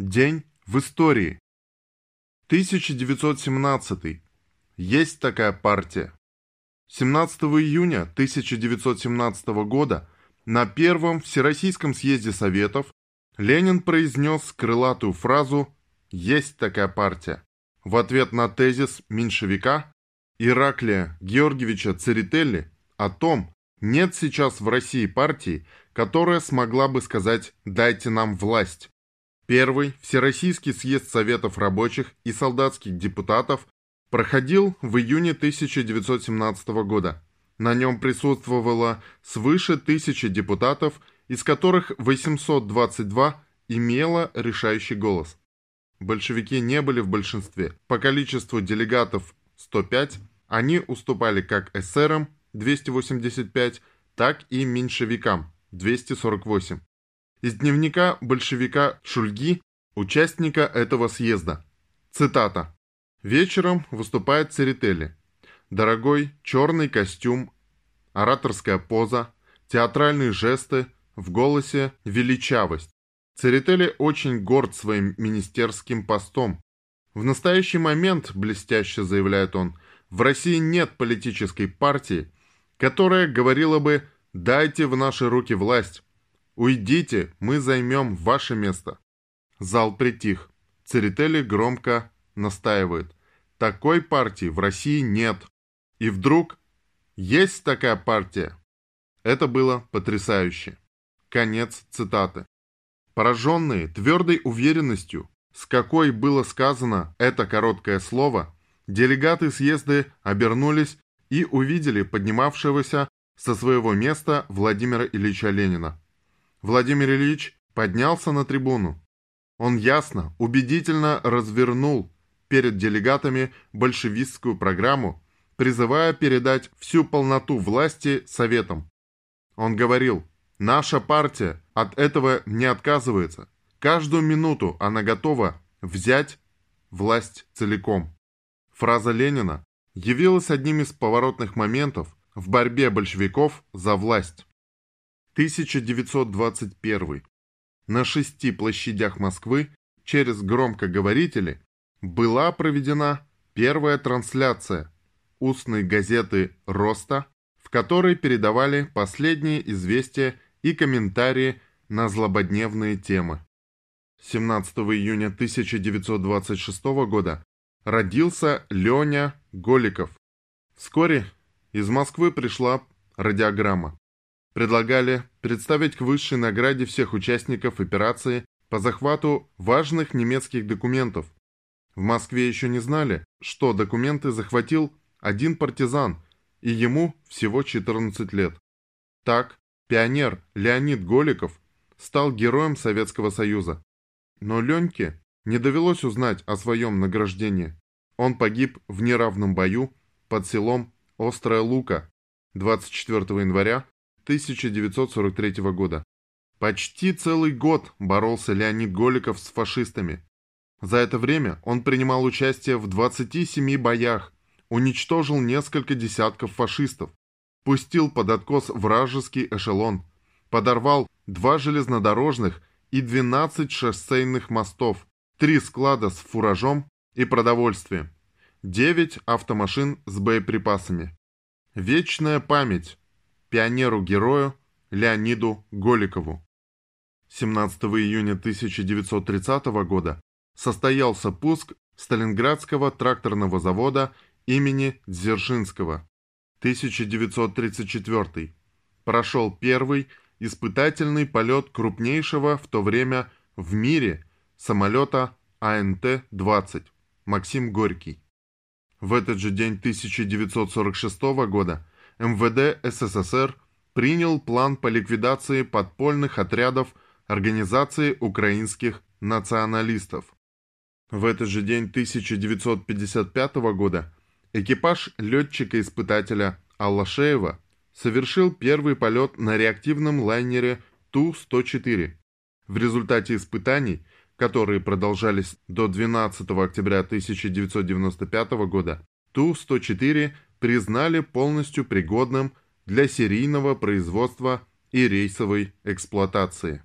День в истории. 1917. Есть такая партия. 17 июня 1917 года на Первом Всероссийском съезде Советов Ленин произнес крылатую фразу «Есть такая партия» в ответ на тезис меньшевика Ираклия Георгиевича Церетелли о том, нет сейчас в России партии, которая смогла бы сказать «дайте нам власть». Первый Всероссийский съезд Советов рабочих и солдатских депутатов проходил в июне 1917 года. На нем присутствовало свыше тысячи депутатов, из которых 822 имело решающий голос. Большевики не были в большинстве. По количеству делегатов 105 они уступали как эсерам 285, так и меньшевикам 248. Из дневника большевика Шульги, участника этого съезда. Цитата. Вечером выступает Церетели. Дорогой черный костюм, ораторская поза, театральные жесты, в голосе величавость. Церетели очень горд своим министерским постом. В настоящий момент, блестяще заявляет он, в России нет политической партии, которая говорила бы «дайте в наши руки власть». «Уйдите, мы займем ваше место». Зал притих. Церетели громко настаивает. Такой партии в России нет. И вдруг есть такая партия. Это было потрясающе. Конец цитаты. Пораженные твердой уверенностью, с какой было сказано это короткое слово, делегаты съезда обернулись и увидели поднимавшегося со своего места Владимира Ильича Ленина. Владимир Ильич поднялся на трибуну. Он ясно, убедительно развернул перед делегатами большевистскую программу, призывая передать всю полноту власти Советам. Он говорил, наша партия от этого не отказывается. Каждую минуту она готова взять власть целиком. Фраза Ленина явилась одним из поворотных моментов в борьбе большевиков за власть. 1921. На шести площадях Москвы через громкоговорители была проведена первая трансляция устной газеты «Роста», в которой передавали последние известия и комментарии на злободневные темы. 17 июня 1926 года родился Леня Голиков. Вскоре из Москвы пришла радиограмма. Предлагали представить к высшей награде всех участников операции по захвату важных немецких документов, в Москве еще не знали, что документы захватил один партизан, и ему всего 14 лет. Так, пионер Леонид Голиков стал героем Советского Союза. Но Леньке не довелось узнать о своем награждении. Он погиб в неравном бою под селом Острая Лука 24 января 1943 года. Почти целый год боролся Леонид Голиков с фашистами, за это время он принимал участие в 27 боях, уничтожил несколько десятков фашистов, пустил под откос вражеский эшелон, подорвал два железнодорожных и 12 шоссейных мостов, три склада с фуражом и продовольствием, 9 автомашин с боеприпасами. Вечная память пионеру-герою Леониду Голикову. 17 июня 1930 года состоялся пуск Сталинградского тракторного завода имени Дзержинского. 1934. Прошел первый испытательный полет крупнейшего в то время в мире самолета АНТ-20 Максим Горький. В этот же день 1946 года МВД СССР принял план по ликвидации подпольных отрядов Организации украинских националистов. В этот же день 1955 года экипаж летчика-испытателя Аллашеева совершил первый полет на реактивном лайнере Ту-104. В результате испытаний, которые продолжались до 12 октября 1995 года, Ту-104 признали полностью пригодным для серийного производства и рейсовой эксплуатации.